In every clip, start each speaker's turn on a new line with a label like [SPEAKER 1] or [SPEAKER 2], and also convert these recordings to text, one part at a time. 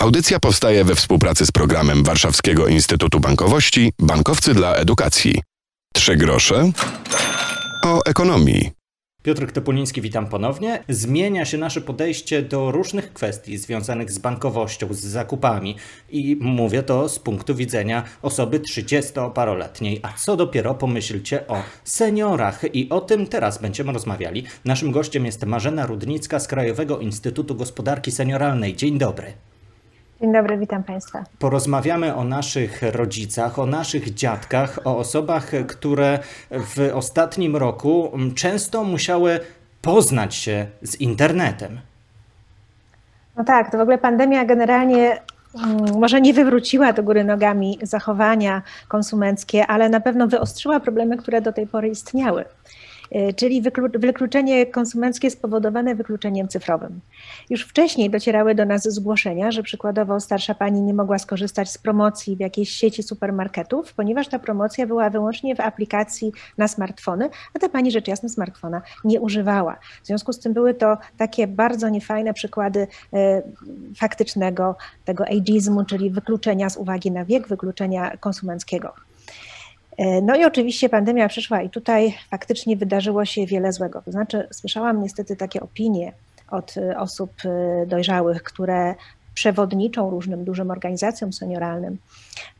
[SPEAKER 1] Audycja powstaje we współpracy z programem Warszawskiego Instytutu Bankowości Bankowcy dla Edukacji. Trzy grosze o ekonomii.
[SPEAKER 2] Piotr Topuliński, witam ponownie. Zmienia się nasze podejście do różnych kwestii związanych z bankowością, z zakupami i mówię to z punktu widzenia osoby 30-paroletniej. A co dopiero pomyślcie o seniorach i o tym teraz będziemy rozmawiali. Naszym gościem jest Marzena Rudnicka z Krajowego Instytutu Gospodarki Senioralnej. Dzień dobry.
[SPEAKER 3] Dzień dobry, witam Państwa.
[SPEAKER 2] Porozmawiamy o naszych rodzicach, o naszych dziadkach, o osobach, które w ostatnim roku często musiały poznać się z internetem.
[SPEAKER 3] No tak, to w ogóle pandemia generalnie mm, może nie wywróciła do góry nogami zachowania konsumenckie, ale na pewno wyostrzyła problemy, które do tej pory istniały. E, czyli wykluczenie konsumenckie spowodowane wykluczeniem cyfrowym. Już wcześniej docierały do nas zgłoszenia, że przykładowo starsza pani nie mogła skorzystać z promocji w jakiejś sieci supermarketów, ponieważ ta promocja była wyłącznie w aplikacji na smartfony, a ta pani rzecz jasna smartfona nie używała. W związku z tym były to takie bardzo niefajne przykłady e, faktycznego tego ageizmu, czyli wykluczenia z uwagi na wiek, wykluczenia konsumenckiego. E, no i oczywiście pandemia przyszła i tutaj faktycznie wydarzyło się wiele złego. To znaczy, słyszałam niestety takie opinie od e, osób e, dojrzałych, które przewodniczą różnym dużym organizacjom senioralnym,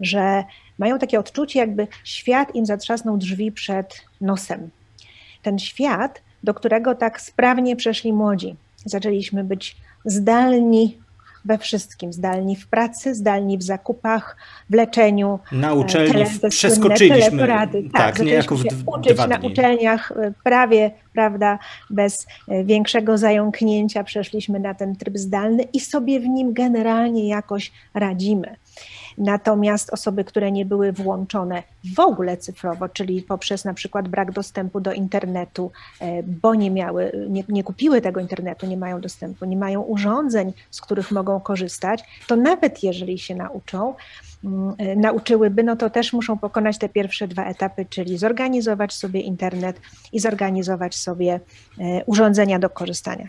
[SPEAKER 3] że mają takie odczucie, jakby świat im zatrzasnął drzwi przed nosem. Ten świat, do którego tak sprawnie przeszli młodzi. Zaczęliśmy być zdalni we wszystkim, zdalni w pracy, zdalni w zakupach, w leczeniu.
[SPEAKER 2] Na uczelni przeskoczyliśmy, tak,
[SPEAKER 3] tak niejako w uczyć dwa na uczelniach e, prawie, prawda, bez e, większego zająknięcia. Przeszliśmy na ten tryb zdalny i sobie w nim generalnie jakoś radzimy. Natomiast osoby, które nie były włączone w ogóle cyfrowo, czyli poprzez na przykład brak dostępu do internetu, e, bo nie miały, nie, nie kupiły tego internetu, nie mają dostępu, nie mają urządzeń, z których mogą korzystać, to nawet jeżeli się nauczą, mm, e, nauczyłyby, no to też muszą pokonać te pierwsze dwa etapy, czyli zorganizować sobie internet i zorganizować sobie e, urządzenia do korzystania.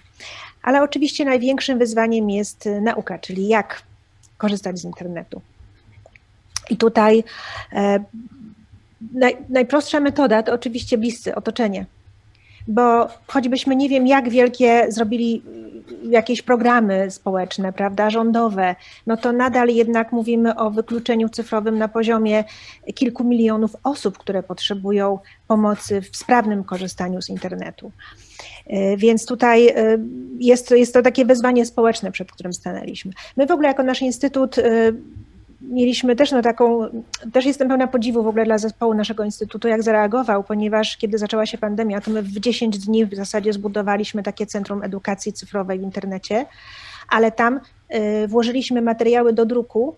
[SPEAKER 3] Ale oczywiście największym wyzwaniem jest nauka, czyli jak korzystać z internetu. I tutaj e, naj, najprostsza metoda to oczywiście bliscy, otoczenie. Bo choćbyśmy nie wiem, jak wielkie zrobili jakieś programy społeczne, prawda, rządowe, no to nadal jednak mówimy o wykluczeniu cyfrowym na poziomie kilku milionów osób, które potrzebują pomocy w sprawnym korzystaniu z internetu. E, więc tutaj e, jest, jest to takie wyzwanie społeczne, przed którym stanęliśmy. My w ogóle jako nasz instytut mieliśmy też no taką, też jestem pełna podziwu w ogóle dla zespołu naszego instytutu, jak zareagował, ponieważ kiedy zaczęła się pandemia, to my w 10 dni w zasadzie zbudowaliśmy takie centrum edukacji cyfrowej w internecie, ale tam y, włożyliśmy materiały do druku,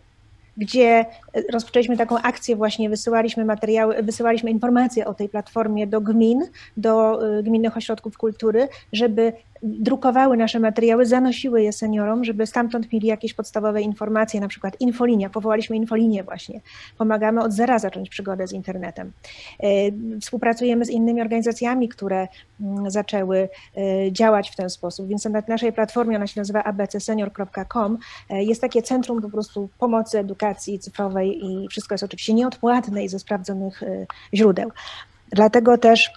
[SPEAKER 3] gdzie rozpoczęliśmy taką akcję właśnie, wysyłaliśmy materiały, wysyłaliśmy informacje o tej platformie do gmin, do y, gminnych ośrodków kultury, żeby drukowały nasze materiały, zanosiły je seniorom, żeby stamtąd mieli jakieś podstawowe informacje, na przykład infolinia, powołaliśmy infolinię właśnie. Pomagamy od zera zacząć przygodę z internetem. E, współpracujemy z innymi organizacjami, które mm, zaczęły e, działać w ten sposób, więc na naszej platformie, ona się nazywa abcsenior.com, e, jest takie centrum po prostu pomocy edukacji cyfrowej i wszystko jest oczywiście nieodpłatne i ze sprawdzonych źródeł. Dlatego też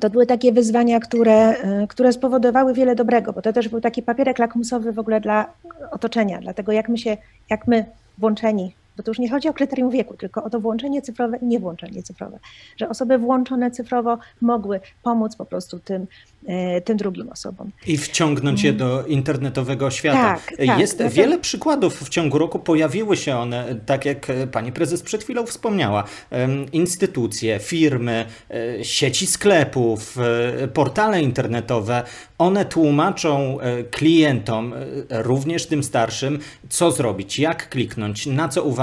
[SPEAKER 3] to były takie wyzwania, które, y, które spowodowały wiele dobrego, bo to też był taki papierek lakmusowy w ogóle dla otoczenia, dlatego jak my się, jak my włączeni bo to już nie chodzi o kryterium wieku, tylko o to włączenie cyfrowe i niewłączenie cyfrowe, że osoby włączone cyfrowo mogły pomóc po prostu tym, e, tym drugim osobom.
[SPEAKER 2] I wciągnąć je do internetowego świata. Tak, tak, Jest to... wiele przykładów. W ciągu roku, pojawiły się one, tak jak pani prezes przed chwilą wspomniała, instytucje, firmy, e, sieci sklepów, e, portale internetowe, one tłumaczą klientom, również tym starszym, co zrobić, jak kliknąć, na co uważać,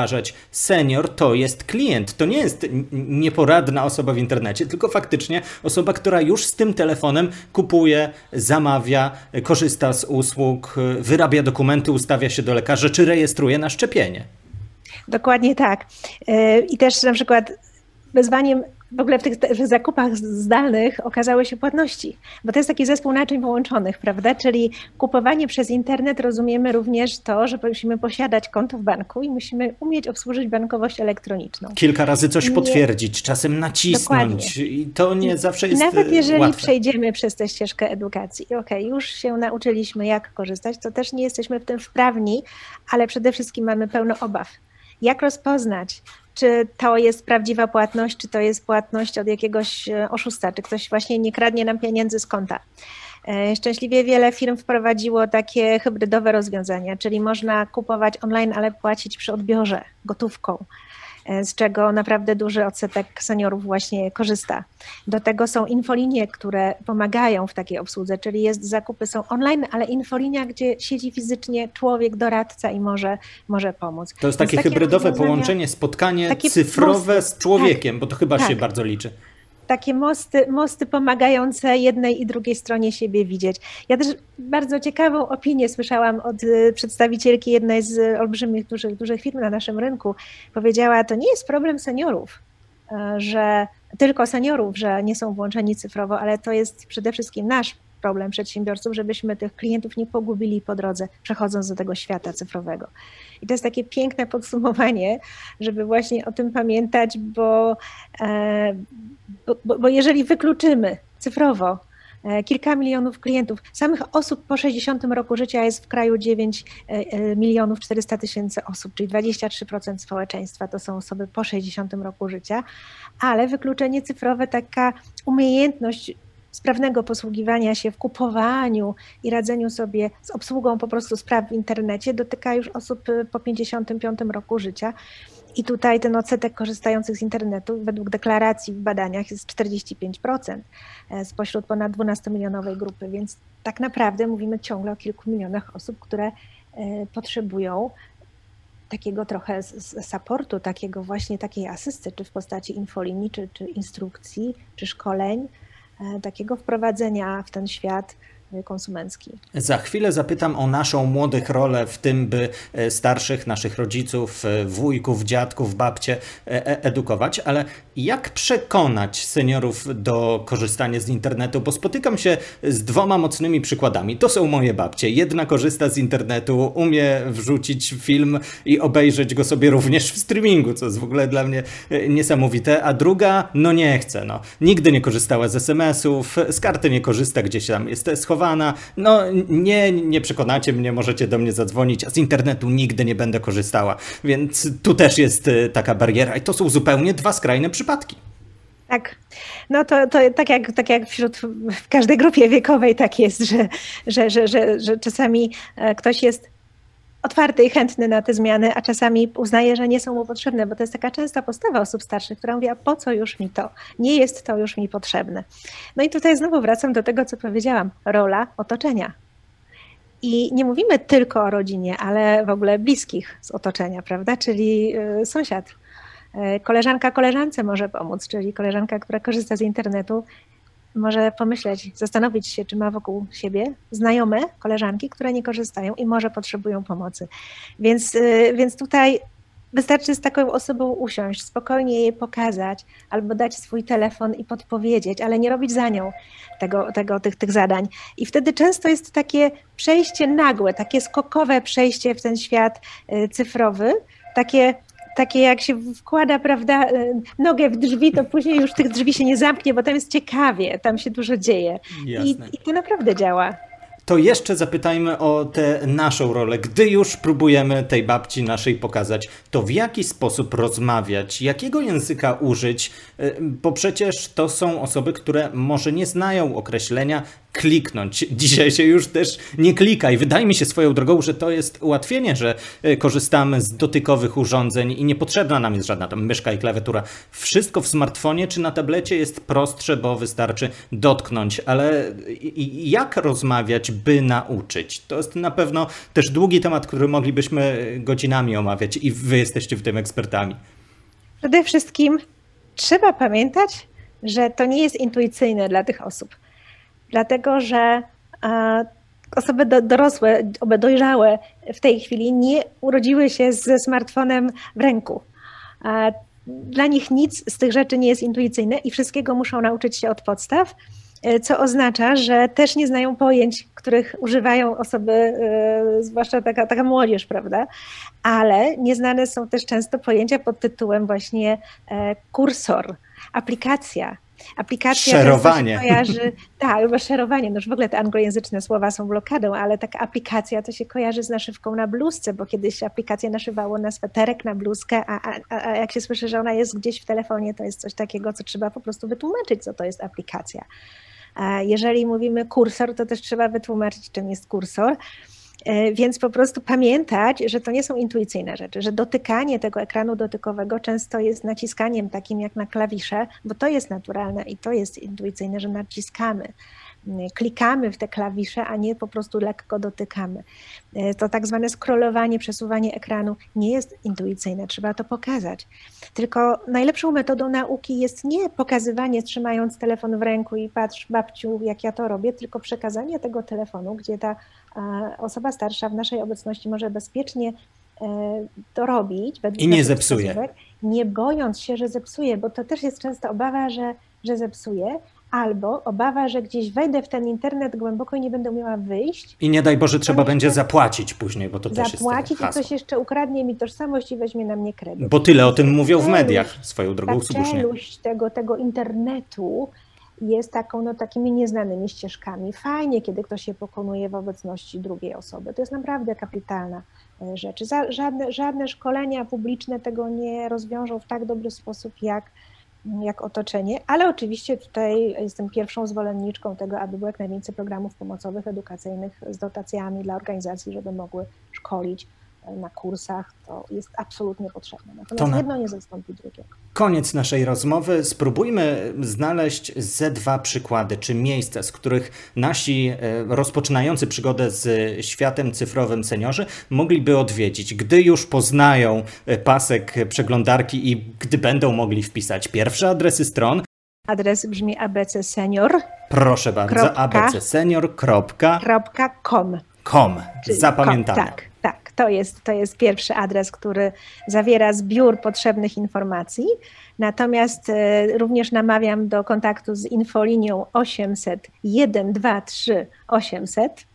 [SPEAKER 2] senior to jest klient. To nie jest nieporadna osoba w internecie, tylko faktycznie osoba, która już z tym telefonem kupuje, zamawia, korzysta z usług, wyrabia dokumenty, ustawia się do lekarza czy rejestruje na szczepienie.
[SPEAKER 3] Dokładnie tak. E, I też na przykład wyzwaniem w ogóle w tych, zakupach zdalnych okazały się płatności, bo to jest taki zespół naczyń połączonych, prawda? Czyli kupowanie przez internet rozumiemy również to, że musimy posiadać konto w banku i musimy umieć obsłużyć bankowość elektroniczną.
[SPEAKER 2] Kilka razy coś nie... potwierdzić, czasem nacisnąć Dokładnie. i to nie zawsze jest
[SPEAKER 3] Nawet jeżeli
[SPEAKER 2] łatwe.
[SPEAKER 3] przejdziemy przez tę ścieżkę edukacji, okej, okay, już się nauczyliśmy jak korzystać, to też nie jesteśmy w tym wprawni, ale przede wszystkim mamy pełno obaw. Jak rozpoznać, czy to jest prawdziwa płatność, czy to jest płatność od jakiegoś e, oszusta, czy ktoś właśnie nie kradnie nam pieniędzy z konta. E, szczęśliwie wiele firm wprowadziło takie hybrydowe rozwiązania, czyli można kupować online, ale płacić przy odbiorze gotówką. Z czego naprawdę duży odsetek seniorów właśnie korzysta. Do tego są infolinie, które pomagają w takiej obsłudze, czyli jest zakupy są online, ale infolinia, gdzie siedzi fizycznie człowiek, doradca i może, może pomóc.
[SPEAKER 2] To jest takie, takie hybrydowe połączenie, spotkanie cyfrowe z człowiekiem, tak, bo to chyba tak. się bardzo liczy
[SPEAKER 3] takie mosty, mosty pomagające jednej i drugiej stronie siebie widzieć. Ja też bardzo ciekawą opinię słyszałam od y, przedstawicielki jednej z olbrzymich, dużych, dużych firm na naszym rynku. Powiedziała, to nie jest problem seniorów, y, że tylko seniorów, że nie są włączeni cyfrowo, ale to jest przede wszystkim nasz problem przedsiębiorców, żebyśmy tych klientów nie pogubili po drodze, przechodząc do tego świata cyfrowego. I to jest takie piękne podsumowanie, żeby właśnie o tym pamiętać, bo, e, bo, bo, jeżeli wykluczymy cyfrowo e, kilka milionów klientów. Samych osób po 60 roku życia jest w kraju 9 e, milionów 400 tysięcy osób, czyli 23% społeczeństwa to są osoby po 60 roku życia, ale wykluczenie cyfrowe, taka umiejętność sprawnego posługiwania się w kupowaniu i radzeniu sobie z obsługą po prostu spraw w internecie dotyka już osób y, po 55 roku życia. I tutaj ten odsetek korzystających z internetu według deklaracji w badaniach jest 45% e, spośród ponad 12-milionowej grupy, więc tak naprawdę mówimy ciągle o kilku milionach osób, które e, potrzebują takiego trochę supportu, takiego właśnie takiej asysty, czy w postaci infolinii, czy, czy instrukcji, czy szkoleń, takiego wprowadzenia w ten świat konsumencki.
[SPEAKER 2] Za chwilę zapytam o naszą młodych rolę w tym, by e, starszych naszych rodziców, e, wujków, dziadków, babcie e, edukować, ale jak przekonać seniorów do korzystania z internetu? Bo spotykam się z dwoma mocnymi przykładami. To są moje babcie. Jedna korzysta z internetu, umie wrzucić film i obejrzeć go sobie również w streamingu, co jest w ogóle dla mnie niesamowite, a druga, no nie chce. No. Nigdy nie korzystała z SMS-ów, z karty nie korzysta, gdzieś tam jest schowana no nie, nie przekonacie mnie, możecie do mnie zadzwonić, a z internetu nigdy nie będę korzystała. Więc tu też jest y, taka bariera i to są zupełnie dwa skrajne przypadki.
[SPEAKER 3] Tak. No to, to tak, jak, tak jak wśród w każdej grupie wiekowej tak jest, że, że, że, że, że czasami e, ktoś jest otwarty i chętny na te zmiany, a czasami uznaje, że nie są mu potrzebne, bo to jest taka częsta postawa osób starszych, która mówi, a po co już mi to? Nie jest to już mi potrzebne. No i tutaj znowu wracam do tego, co powiedziałam. Rola otoczenia. I nie mówimy tylko o rodzinie, ale w ogóle bliskich z otoczenia, prawda? Czyli y, sąsiad. Y, koleżanka koleżance może pomóc, czyli koleżanka, która korzysta z internetu, może pomyśleć, zastanowić się, czy ma wokół siebie znajome koleżanki, które nie korzystają i może potrzebują pomocy. Więc, y, więc tutaj wystarczy z taką osobą usiąść, spokojnie jej pokazać albo dać swój telefon i podpowiedzieć, ale nie robić za nią tego, tego, tych, tych zadań. I wtedy często jest takie przejście nagłe, takie skokowe przejście w ten świat y, cyfrowy, takie takie jak się wkłada, prawda, e, nogę w drzwi, to później już tych drzwi się nie zamknie, bo tam jest ciekawie, tam się dużo dzieje. I, I to naprawdę działa
[SPEAKER 2] to jeszcze zapytajmy o tę naszą rolę. Gdy już próbujemy tej babci naszej pokazać, to w jaki sposób rozmawiać, jakiego języka użyć, e, bo przecież to są osoby, które może nie znają określenia kliknąć. Dzisiaj się już też nie klika i wydaje mi się swoją drogą, że to jest ułatwienie, że e, korzystamy z dotykowych urządzeń i niepotrzebna nam jest żadna tam myszka i klawiatura. Wszystko w smartfonie czy na tablecie jest prostsze, bo wystarczy dotknąć, ale jak rozmawiać, by nauczyć? To jest na pewno też długi temat, który moglibyśmy godzinami omawiać i wy jesteście w tym ekspertami.
[SPEAKER 3] Przede wszystkim trzeba pamiętać, że to nie jest intuicyjne dla tych osób dlatego że osoby dorosłe, dojrzałe w tej chwili nie urodziły się ze smartfonem w ręku. dla nich nic z tych rzeczy nie jest intuicyjne i wszystkiego muszą nauczyć się od podstaw, e, co oznacza, że też nie znają pojęć, których używają osoby, e, zwłaszcza taka, taka młodzież, prawda? Ale nieznane są też często pojęcia pod tytułem właśnie kursor, aplikacja,
[SPEAKER 2] Aplikacja szerowanie.
[SPEAKER 3] To się kojarzy, tak, albo szerowanie, no już w ogóle te anglojęzyczne słowa są blokadą, ale taka aplikacja to się kojarzy z naszywką na bluzce, bo kiedyś aplikację naszywało na sweterek, na bluzkę, a, a, a jak się słyszy, że ona jest gdzieś w telefonie, to jest coś takiego, co trzeba po prostu wytłumaczyć, co to jest aplikacja. Jeżeli mówimy kursor, to też trzeba wytłumaczyć, czym jest kursor. E, więc po prostu pamiętać, że to nie są intuicyjne rzeczy, że dotykanie tego ekranu dotykowego często jest naciskaniem takim jak na klawisze, bo to jest naturalne i to jest intuicyjne, że naciskamy klikamy w te klawisze, a nie po prostu lekko dotykamy. E, to tak zwane scrollowanie, przesuwanie ekranu nie jest intuicyjne, trzeba to pokazać. Tylko najlepszą metodą nauki jest nie pokazywanie trzymając telefon w ręku i patrz babciu jak ja to robię, tylko przekazanie tego telefonu, gdzie ta osoba starsza w naszej obecności może bezpiecznie e, to robić.
[SPEAKER 2] I nie zepsuje.
[SPEAKER 3] Nie bojąc się, że zepsuje, bo to też jest często obawa, że, że zepsuje, albo obawa, że gdzieś wejdę w ten internet głęboko i nie będę umiała wyjść.
[SPEAKER 2] I nie daj Boże, trzeba będzie zapłacić później, bo to
[SPEAKER 3] zapłacić
[SPEAKER 2] też jest Zapłacić
[SPEAKER 3] i ktoś jeszcze ukradnie mi tożsamość i weźmie na mnie kredyt.
[SPEAKER 2] Bo tyle o tym mówią w mediach swoją drogą
[SPEAKER 3] ta słusznie. tego, tego internetu jest taką, no, takimi nieznanymi ścieżkami. Fajnie, kiedy ktoś je pokonuje w obecności drugiej osoby. To jest naprawdę kapitalna e, rzecz. Żadne, żadne szkolenia publiczne tego nie rozwiążą w tak dobry sposób, jak jak otoczenie, ale oczywiście tutaj jestem pierwszą zwolenniczką tego, aby było jak najwięcej programów pomocowych, edukacyjnych z dotacjami dla organizacji, żeby mogły szkolić na kursach, to jest absolutnie potrzebne. Natomiast na... jedno nie zastąpi drugiego.
[SPEAKER 2] Koniec naszej rozmowy. Spróbujmy znaleźć ze dwa przykłady, czy miejsca, z których nasi e, rozpoczynający przygodę z światem cyfrowym seniorzy mogliby odwiedzić, gdy już poznają e, pasek przeglądarki i gdy będą mogli wpisać pierwsze adresy stron.
[SPEAKER 3] Adres brzmi abcsenior.
[SPEAKER 2] Proszę bardzo, abcsenior.com.
[SPEAKER 3] Com.
[SPEAKER 2] Zapamiętamy.
[SPEAKER 3] Tak. To jest, to jest pierwszy adres, który zawiera zbiór potrzebnych informacji. Natomiast e, również namawiam do kontaktu z infolinią 800 123 800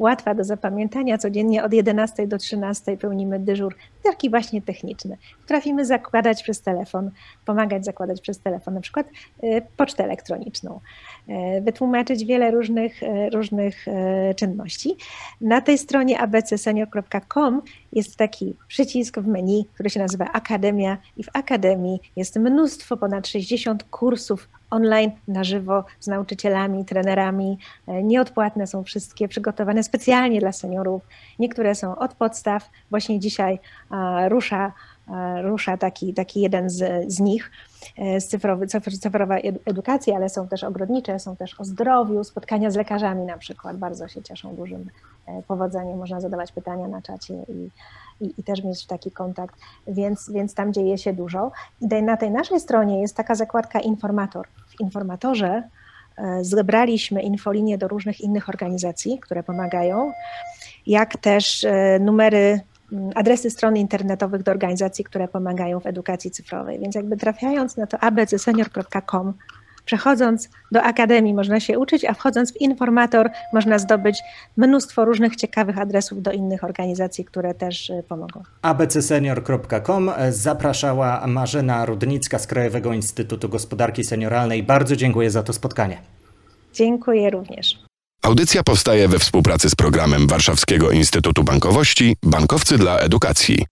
[SPEAKER 3] łatwa do zapamiętania. Codziennie od 11 do 13 pełnimy dyżur, taki właśnie techniczny. Trafimy zakładać przez telefon, pomagać zakładać przez telefon, na przykład y, pocztę elektroniczną, y, wytłumaczyć wiele różnych, y, różnych czynności. Na tej stronie abcsenior.com jest taki przycisk w menu, który się nazywa Akademia i w Akademii jest mnóstwo, ponad 60 kursów online, na żywo z nauczycielami, trenerami. E, nieodpłatne są wszystkie, przygotowane specjalnie dla seniorów. Niektóre są od podstaw. Właśnie dzisiaj rusza, rusza taki, taki jeden z, z nich e, z cyfrowy, cyfrowa edukacja, ale są też ogrodnicze, są też o zdrowiu, spotkania z lekarzami na przykład. Bardzo się cieszą dużym e, powodzeniem. Można zadawać pytania na czacie i i, i, też mieć taki kontakt, więc, więc tam dzieje się dużo. I na tej naszej stronie jest taka zakładka informator. Informatorze e, zebraliśmy infolinię do różnych innych organizacji, które pomagają, jak też e, numery, adresy stron internetowych do organizacji, które pomagają w edukacji cyfrowej. Więc jakby trafiając na to abcsenior.com Przechodząc do akademii można się uczyć, a wchodząc w informator można zdobyć mnóstwo różnych ciekawych adresów do innych organizacji, które też y, pomogą.
[SPEAKER 2] abcsenior.com zapraszała Marzena Rudnicka z Krajowego Instytutu Gospodarki Senioralnej. Bardzo dziękuję za to spotkanie.
[SPEAKER 3] Dziękuję również.
[SPEAKER 1] Audycja powstaje we współpracy z programem Warszawskiego Instytutu Bankowości Bankowcy dla Edukacji.